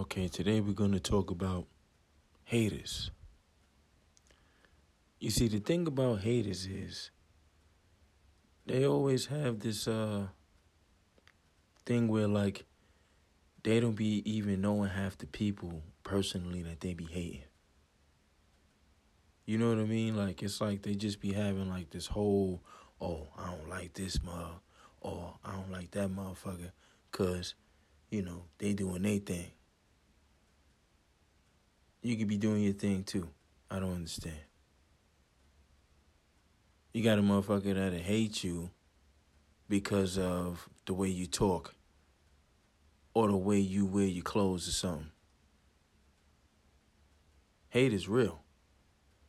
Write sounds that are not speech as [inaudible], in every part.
Okay, today we're going to talk about haters. You see, the thing about haters is they always have this uh thing where like they don't be even knowing half the people personally that they be hating. You know what I mean? Like it's like they just be having like this whole, oh, I don't like this mother, or I don't like that motherfucker, cause, you know, they doing their thing. You could be doing your thing too. I don't understand. You got a motherfucker that'll hate you because of the way you talk or the way you wear your clothes or something. Hate is real.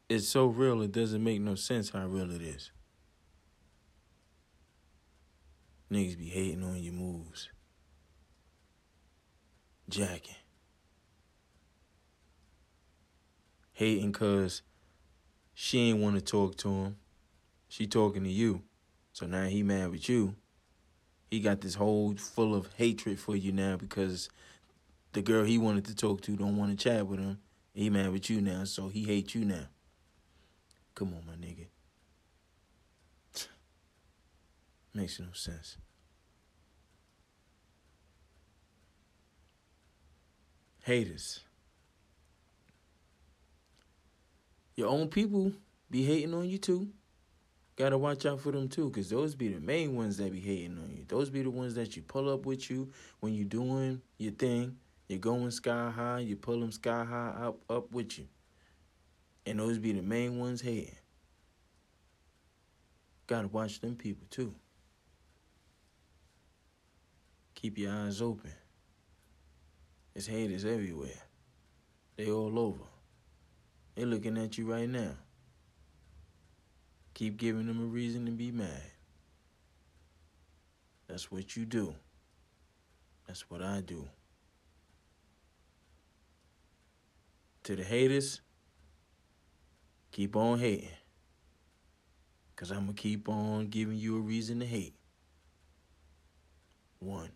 It's so real it doesn't make no sense how real it is. Niggas be hating on your moves. Jacking. Hating cause she ain't want to talk to him. She talking to you. So now he mad with you. He got this whole full of hatred for you now because the girl he wanted to talk to don't want to chat with him. He mad with you now, so he hate you now. Come on, my nigga. [tsk] Makes no sense. Haters. Your own people be hating on you too. Gotta watch out for them too, cause those be the main ones that be hating on you. Those be the ones that you pull up with you when you doing your thing. You're going sky high. You pull them sky high up up with you, and those be the main ones hating. Gotta watch them people too. Keep your eyes open. There's haters everywhere. They all over. They're looking at you right now. Keep giving them a reason to be mad. That's what you do. That's what I do. To the haters, keep on hating. Because I'm going to keep on giving you a reason to hate. One.